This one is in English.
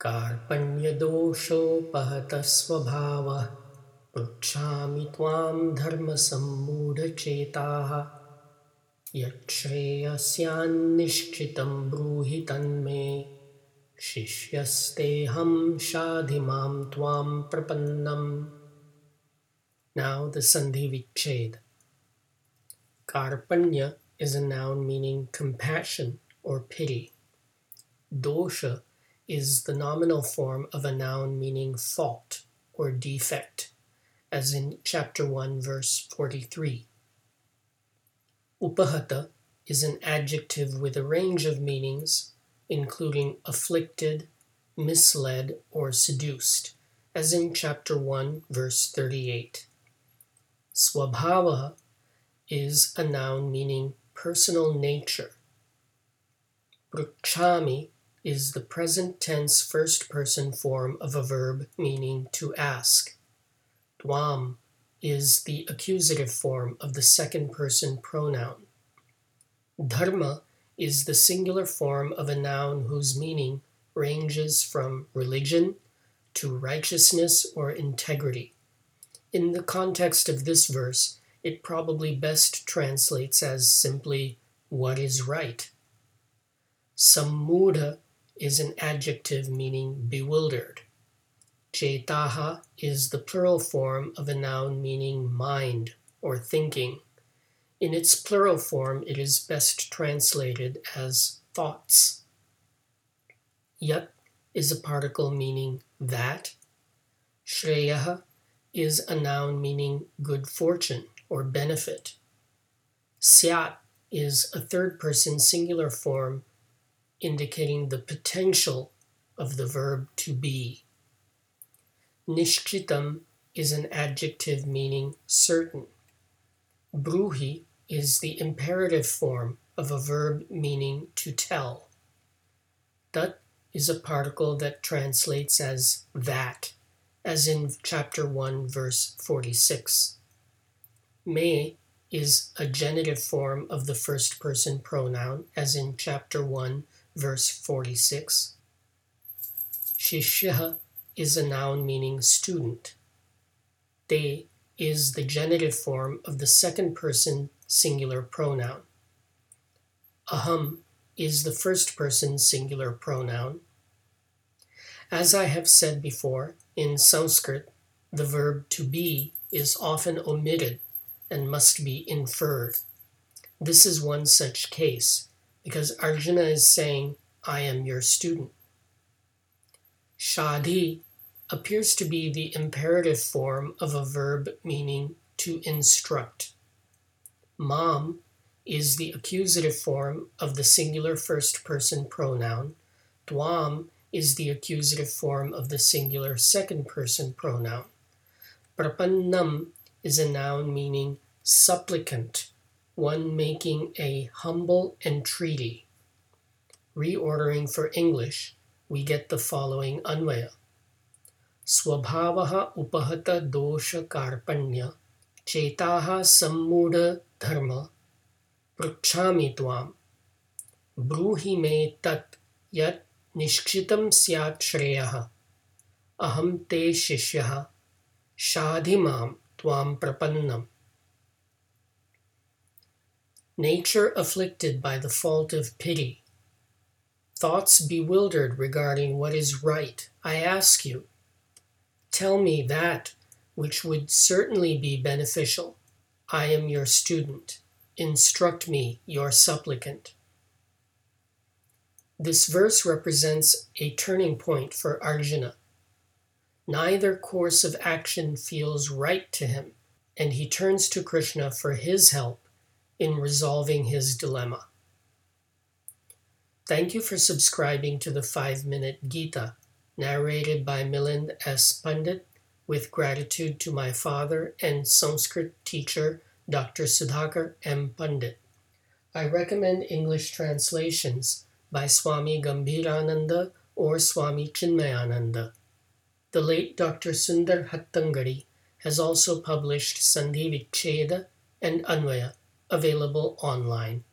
कार्पण्यदोषोपहतः स्वभावः पृच्छामि त्वां धर्मसम्मूढचेताः यच्छ्रेयस्यान्निश्चितं ब्रूहि तन्मे शिष्यस्तेऽहं शाधि माँ प्रपन्नम् Now the Sandhi Vichhed. Karpanya is a noun meaning compassion or pity. Dosha is the nominal form of a noun meaning fault or defect, as in chapter 1, verse 43. Upahata is an adjective with a range of meanings, including afflicted, misled, or seduced, as in chapter 1, verse 38. Swabhava is a noun meaning personal nature. Prukshami is the present tense first person form of a verb meaning to ask. Dwam is the accusative form of the second person pronoun. Dharma is the singular form of a noun whose meaning ranges from religion to righteousness or integrity. In the context of this verse, it probably best translates as simply what is right. Sammudha is an adjective meaning bewildered. Chetaha is the plural form of a noun meaning mind or thinking. In its plural form, it is best translated as thoughts. Yat is a particle meaning that. Shreyaha is a noun meaning good fortune or benefit. Syat is a third person singular form indicating the potential of the verb to be. Nishchitam is an adjective meaning certain. Bruhi is the imperative form of a verb meaning to tell. Tat is a particle that translates as that as in chapter 1, verse 46. Me is a genitive form of the first person pronoun, as in chapter 1, verse 46. Shishya is a noun meaning student. Te is the genitive form of the second person singular pronoun. Aham is the first person singular pronoun. As I have said before, in Sanskrit, the verb to be is often omitted and must be inferred. This is one such case because Arjuna is saying, I am your student. Shadi appears to be the imperative form of a verb meaning to instruct. Mam is the accusative form of the singular first person pronoun. Dwam is the accusative form of the singular second person pronoun. Prapannam is a noun meaning supplicant, one making a humble entreaty. Reordering for English, we get the following anvaya. Swabhavaha upahata dosha karpanya, chetaha sammuda dharma, prakshamitvam, bruhi me tat yat nishchitam syat shreyaha, aham te shishyaha, shadhimam tuam prapannam. Nature afflicted by the fault of pity. Thoughts bewildered regarding what is right. I ask you, tell me that which would certainly be beneficial. I am your student. Instruct me, your supplicant. This verse represents a turning point for Arjuna. Neither course of action feels right to him, and he turns to Krishna for his help in resolving his dilemma. Thank you for subscribing to the 5 Minute Gita, narrated by Milind S. Pandit, with gratitude to my father and Sanskrit teacher, Dr. Sudhakar M. Pandit. I recommend English translations by Swami Gambhirananda or Swami Chinmayananda. The late Dr. Sundar Hattangadi has also published Sandhi Vicheda and Anvaya available online.